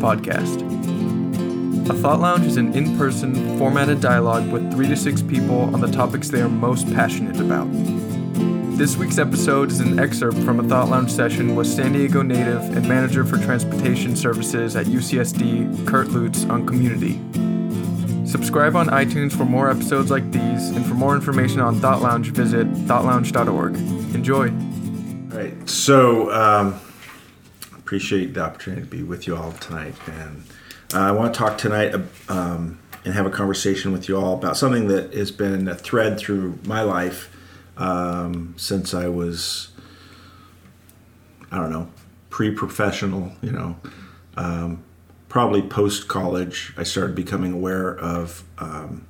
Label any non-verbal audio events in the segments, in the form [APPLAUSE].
podcast. A Thought Lounge is an in person, formatted dialogue with three to six people on the topics they are most passionate about. This week's episode is an excerpt from a Thought Lounge session with San Diego native and manager for transportation services at UCSD, Kurt Lutz, on community. Subscribe on iTunes for more episodes like these, and for more information on Thought Lounge, visit thoughtlounge.org. Enjoy. All right. So, um, appreciate the opportunity to be with you all tonight, and uh, I want to talk tonight um, and have a conversation with you all about something that has been a thread through my life um, since I was, I don't know, pre-professional. You know, um, probably post college. I started becoming aware of um,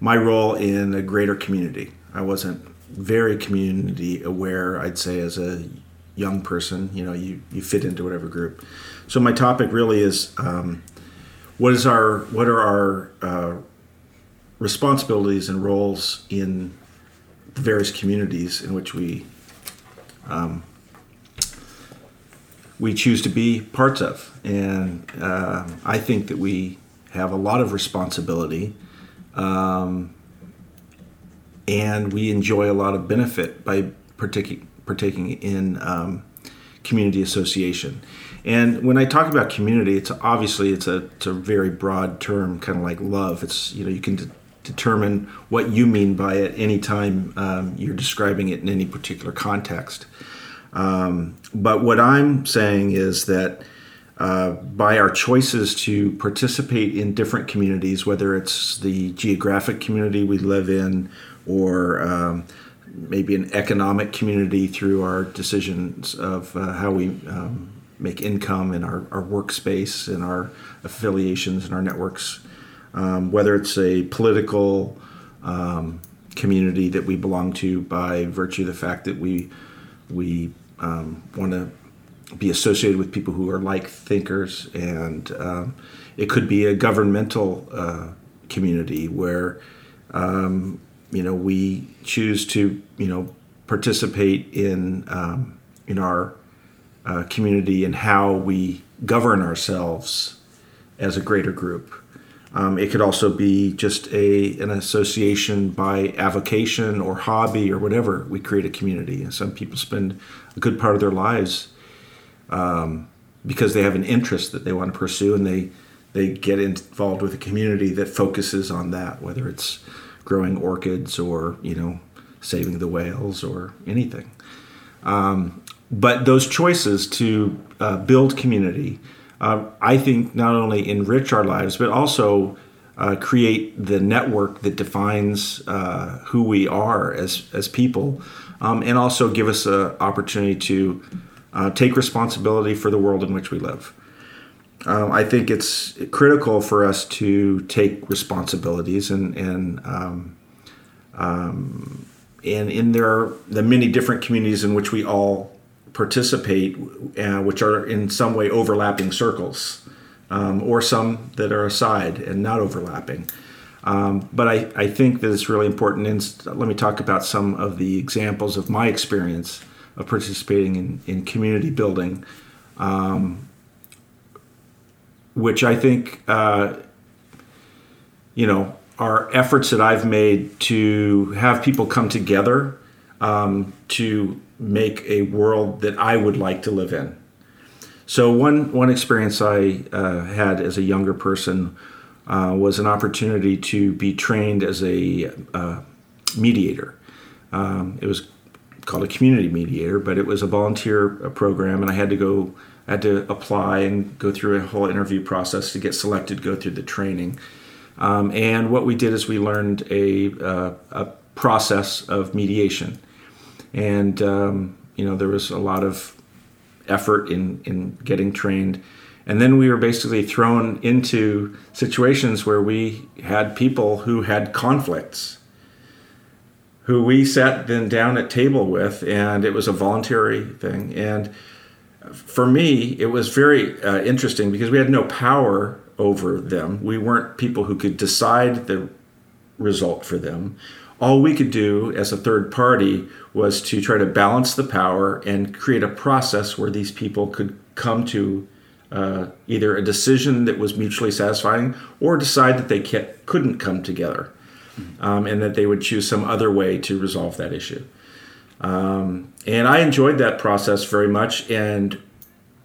my role in a greater community. I wasn't very community aware, I'd say, as a young person. You know, you, you fit into whatever group. So my topic really is um, what is our what are our uh, responsibilities and roles in the various communities in which we um, we choose to be parts of, and uh, I think that we have a lot of responsibility. Um, and we enjoy a lot of benefit by partaking, partaking in um, community association. And when I talk about community, it's obviously it's a, it's a very broad term, kind of like love. It's you know you can de- determine what you mean by it anytime um, you're describing it in any particular context. Um, but what I'm saying is that uh, by our choices to participate in different communities, whether it's the geographic community we live in or um, maybe an economic community through our decisions of uh, how we um, make income in our, our workspace and our affiliations and our networks, um, whether it's a political um, community that we belong to by virtue of the fact that we we um, want to be associated with people who are like thinkers, and um, it could be a governmental uh, community where um, you know we choose to you know participate in um, in our uh, community and how we govern ourselves as a greater group. Um, it could also be just a an association by avocation or hobby or whatever. We create a community, and some people spend a good part of their lives um, because they have an interest that they want to pursue, and they they get involved with a community that focuses on that, whether it's growing orchids or you know saving the whales or anything. Um, but those choices to uh, build community, uh, I think, not only enrich our lives but also uh, create the network that defines uh, who we are as as people, um, and also give us an opportunity to uh, take responsibility for the world in which we live. Um, I think it's critical for us to take responsibilities and and um, um, and in there are the many different communities in which we all participate, uh, which are in some way overlapping circles, um, or some that are aside and not overlapping. Um, but I, I think that it's really important. And let me talk about some of the examples of my experience of participating in, in community building. Um, which I think, uh, you know, are efforts that I've made to have people come together um, to make a world that I would like to live in. So one one experience I uh, had as a younger person uh, was an opportunity to be trained as a uh, mediator. Um, it was called a community mediator, but it was a volunteer uh, program, and I had to go I had to apply and go through a whole interview process to get selected, go through the training. Um, and what we did is we learned a, uh, a process of mediation. And, um, you know, there was a lot of effort in, in getting trained. And then we were basically thrown into situations where we had people who had conflicts, who we sat then down at table with, and it was a voluntary thing. And for me, it was very uh, interesting because we had no power over them. We weren't people who could decide the result for them. All we could do as a third party was to try to balance the power and create a process where these people could come to uh, either a decision that was mutually satisfying or decide that they couldn't come together um, and that they would choose some other way to resolve that issue. Um, and I enjoyed that process very much. And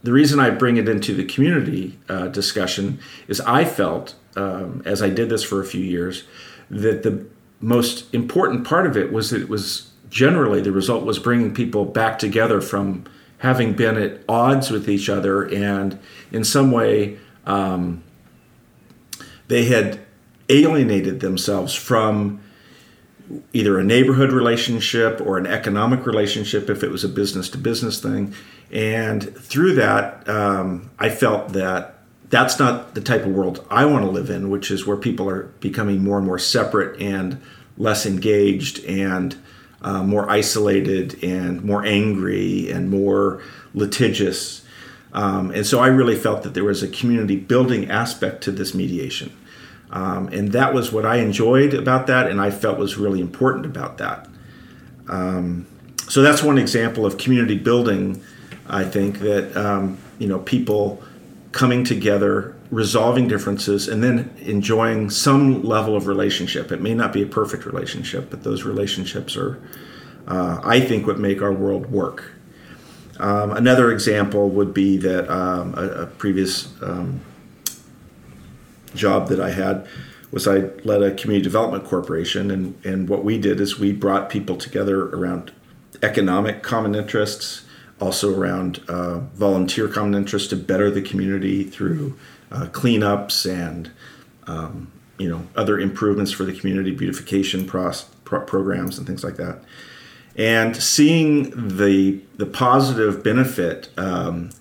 the reason I bring it into the community uh, discussion is I felt, um, as I did this for a few years, that the most important part of it was that it was generally the result was bringing people back together from having been at odds with each other and in some way um, they had alienated themselves from either a neighborhood relationship or an economic relationship if it was a business to business thing and through that um, i felt that that's not the type of world i want to live in which is where people are becoming more and more separate and less engaged and uh, more isolated and more angry and more litigious. Um, and so I really felt that there was a community building aspect to this mediation. Um, and that was what I enjoyed about that, and I felt was really important about that. Um, so that's one example of community building. I think that um, you know people coming together, resolving differences, and then enjoying some level of relationship. It may not be a perfect relationship, but those relationships are, uh, I think, what make our world work. Um, another example would be that um, a, a, previous um, job that I had was I led a community development corporation, and, and what we did is we brought people together around economic common interests, also around uh, volunteer common interests to better the community through uh, cleanups and um, you know other improvements for the community, beautification pros- pro- programs and things like that. And seeing the the positive benefit um,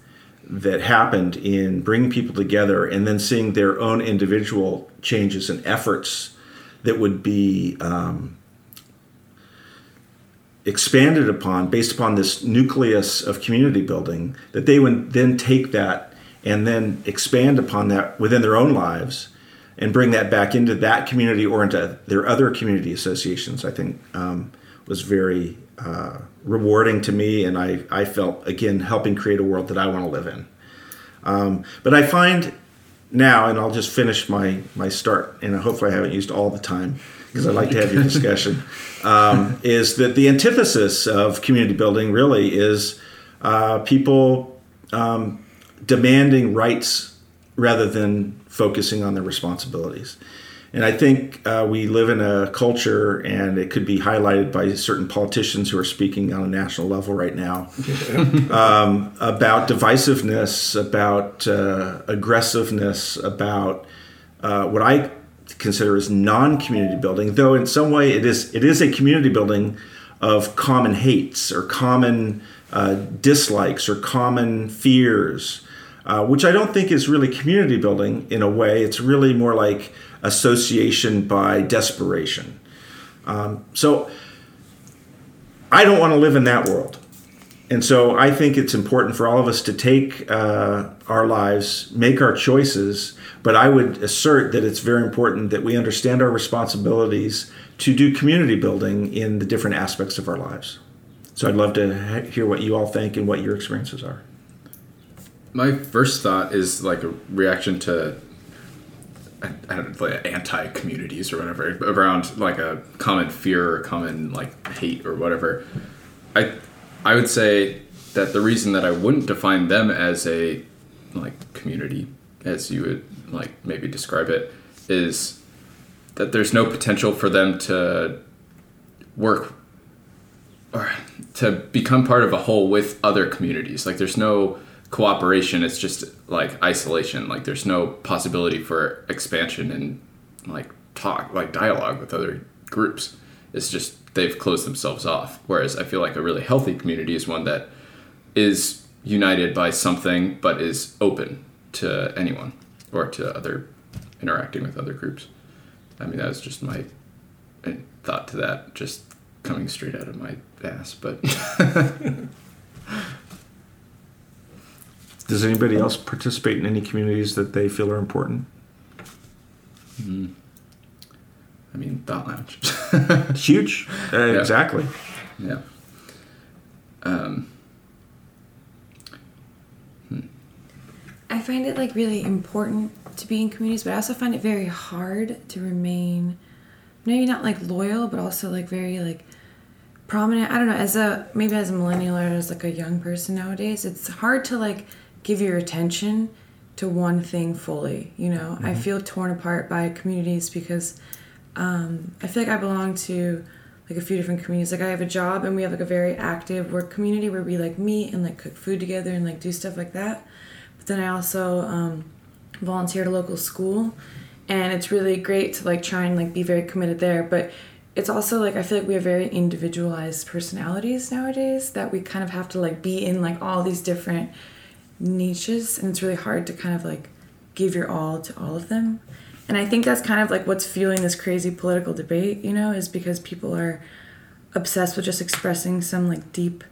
that happened in bringing people together, and then seeing their own individual changes and efforts that would be um, expanded upon based upon this nucleus of community building that they would then take that and then expand upon that within their own lives and bring that back into that community or into their other community associations i think um, was very uh, rewarding to me and I, I felt again helping create a world that i want to live in um, but i find now and i'll just finish my my start and hopefully i haven't used all the time because I'd like to have your [LAUGHS] discussion, um, is that the antithesis of community building really is uh, people um, demanding rights rather than focusing on their responsibilities. And I think uh, we live in a culture, and it could be highlighted by certain politicians who are speaking on a national level right now [LAUGHS] um, about divisiveness, about uh, aggressiveness, about uh, what I consider as non-community building, though in some way it is it is a community building of common hates or common uh, dislikes or common fears, uh, which I don't think is really community building in a way. It's really more like association by desperation. Um, so I don't want to live in that world. And so I think it's important for all of us to take uh, our lives, make our choices, but I would assert that it's very important that we understand our responsibilities to do community building in the different aspects of our lives. So I'd love to hear what you all think and what your experiences are. My first thought is like a reaction to I, don't know, anti communities or whatever around like a common fear or common like hate or whatever. I I would say that the reason that I wouldn't define them as a like community, as you would like maybe describe it, is that there's no potential for them to work or to become part of a whole with other communities. Like there's no cooperation. It's just like isolation. Like there's no possibility for expansion and like talk, like dialogue with other groups. It's just they've closed themselves off. Whereas I feel like a really healthy community is one that is united by something but is open to anyone or to other interacting with other groups. I mean, that was just my eh, thought to that, just coming straight out of my ass. But [LAUGHS] does anybody else participate in any communities that they feel are important? Mm. I mean, Thought [LAUGHS] Lounge. [LAUGHS] Huge. Uh, yeah. Exactly. Yeah. Um, I find it like really important to be in communities, but I also find it very hard to remain maybe not like loyal, but also like very like prominent. I don't know, as a maybe as a millennial or as like a young person nowadays, it's hard to like give your attention to one thing fully. You know, I feel torn apart by communities because um, I feel like I belong to like a few different communities. Like I have a job and we have like a very active work community where we like meet and like cook food together and like do stuff like that. But then I also um, volunteer at a local school and it's really great to like try and like be very committed there. But it's also like I feel like we have very individualized personalities nowadays that we kind of have to like be in like all these different niches and it's really hard to kind of like give your all to all of them. And I think that's kind of like what's fueling this crazy political debate, you know, is because people are obsessed with just expressing some like deep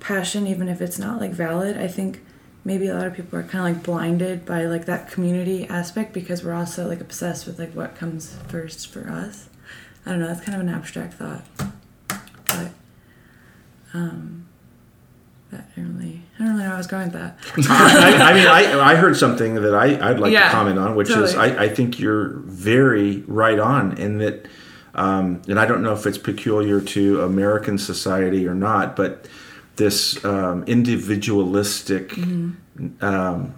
passion, even if it's not like valid. I think maybe a lot of people are kind of like blinded by like that community aspect because we're also like obsessed with like what comes first for us. I don't know, that's kind of an abstract thought. But um I don't really I don't really know where I was going with that. [LAUGHS] I, I mean, I, I heard something that I, I'd like Yeah, to comment on, which is. I, I think you're very right on in that, um, and I don't know if it's peculiar to American society or not, but this um, individualistic Mm-hmm. um,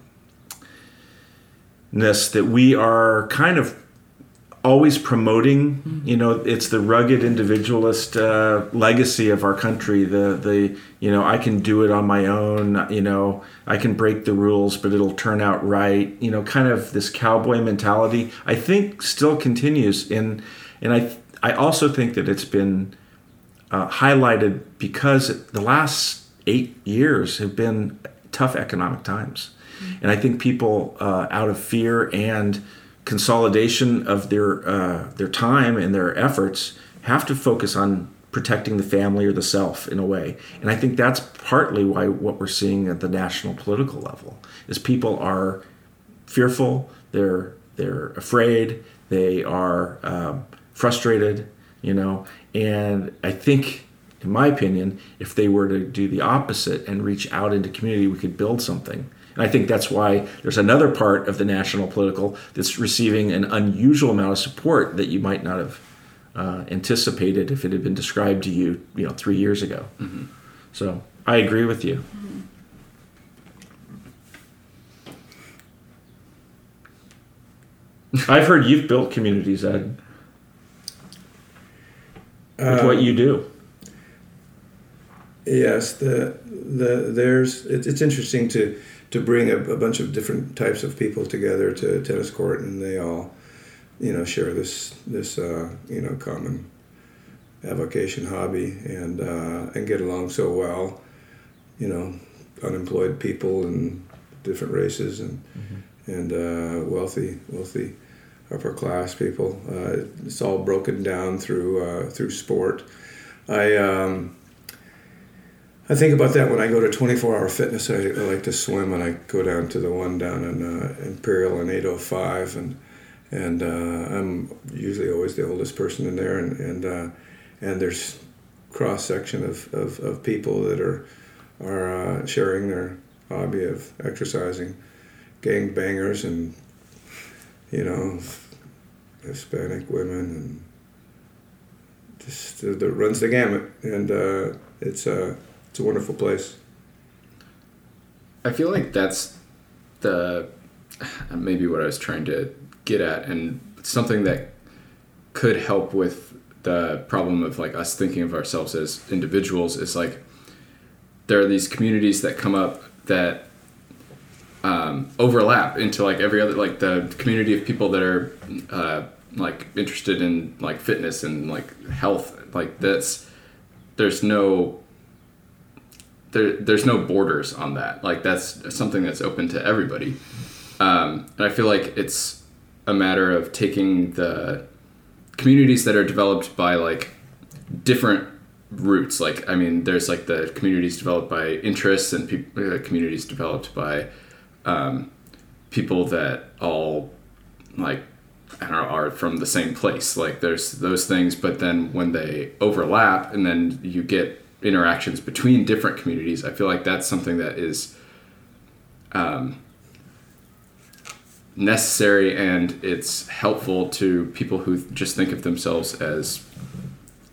ness that we are kind of always promoting Mm-hmm. you know it's the rugged individualist uh, legacy of our country the the you know i can do it on my own you know i can break the rules but it'll turn out right you know kind of this cowboy mentality i think still continues in and i i also think that it's been uh, highlighted because the last eight years have been tough economic times. And I think people, uh, out of fear and consolidation of their uh, their time and their efforts, have to focus on protecting the family or the self in a way. And I think that's partly why what we're seeing at the national political level is people are fearful, they're they're afraid, they are um, frustrated, you know. And I think, in my opinion, if they were to do the opposite and reach out into community, we could build something. And I think that's why there's another part of the national political that's receiving an unusual amount of support that you might not have uh, anticipated if it had been described to you, you know, three years ago. Mm-hmm. So I agree with you. Mm-hmm. I've heard you've built communities, Ed, with what you do. Um, yes, the the there's it, it's interesting to to bring a, a bunch of different types of people together to a tennis court, and they all, you know, share this this uh, you know common avocation hobby and uh, and get along so well, you know, unemployed people and different races and and uh, wealthy wealthy upper class people. Uh, it's all broken down through uh, through sport. I. Um, I think about that when I go to 24 hour fitness. I, I like to swim and I go down to the one down in uh, Imperial in 805 and and uh, I'm usually always the oldest person in there and and uh, and there's cross section of, of, of people that are are uh, sharing their hobby of exercising, gang bangers and you know Hispanic women and just that runs the gamut and uh, it's uh, it's a wonderful place. I feel like that's the maybe what I was trying to get at, and something that could help with the problem of like us thinking of ourselves as individuals is like there are these communities that come up that um, overlap into like every other like the community of people that are uh, like interested in like fitness and like health like that's there's no there, there's no borders on that. Like that's something that's open to everybody. Um, and I feel like it's a matter of taking the communities that are developed by like different roots. Like I mean, there's like the communities developed by interests and peop uh, communities developed by um, people that all like I don't know are from the same place. Like there's those things, but then when they overlap, and then you get interactions between different communities, I feel like that's something that is um, necessary and it's helpful to people who just think of themselves as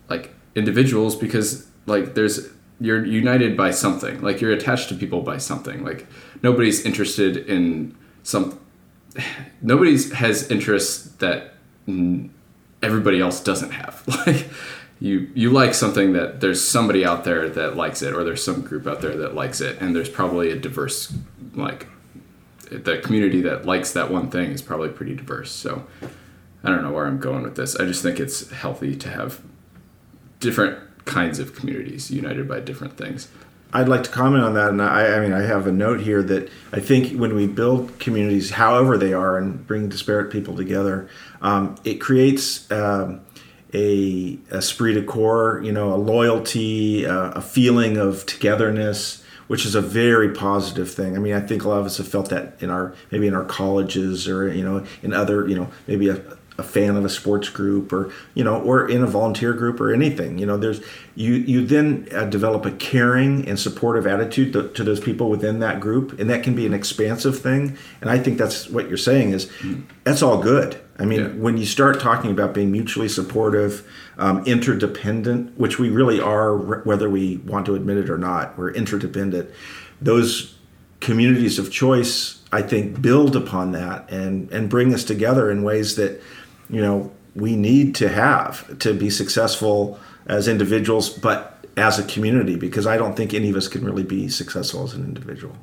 like individuals because like there's you're united by something. Like you're attached to people by something. Like nobody's interested in some [SIGHS] nobody's has interests that everybody else doesn't have. [LAUGHS] Like you you like something that there's somebody out there that likes it or there's some group out there that likes it and there's probably a diverse like the community that likes that one thing is probably pretty diverse. So i don't know where i'm going with this. I just think it's healthy to have different kinds of communities united by different things. I'd like to comment on that, and I, I, mean, I have a note here that I think when we build communities, however they are, and bring disparate people together, um, it creates um, a esprit de corps, you know, a loyalty, uh, a feeling of togetherness, which is a very positive thing. I mean, I think a lot of us have felt that in our maybe in our colleges or you know in other you know maybe a, a fan of a sports group or you know or in a volunteer group or anything. You know there's you you then uh, develop a caring and supportive attitude to, to, those people within that group and that can be an expansive thing. And i think that's what you're saying is that's all good. I mean yeah. when you start talking about being mutually supportive um, interdependent which we really are whether we want to admit it or not we're interdependent those communities of choice i think build upon that and and bring us together in ways that you know we need to have to be successful as individuals, but as a community, because I don't think any of us can really be successful as an individual.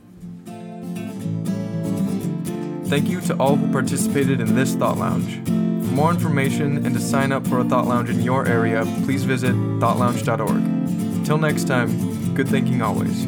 Thank you to all who participated in this Thought Lounge. For more information and to sign up for a Thought Lounge in your area, please visit thoughtlounge.org. Until next time, good thinking always.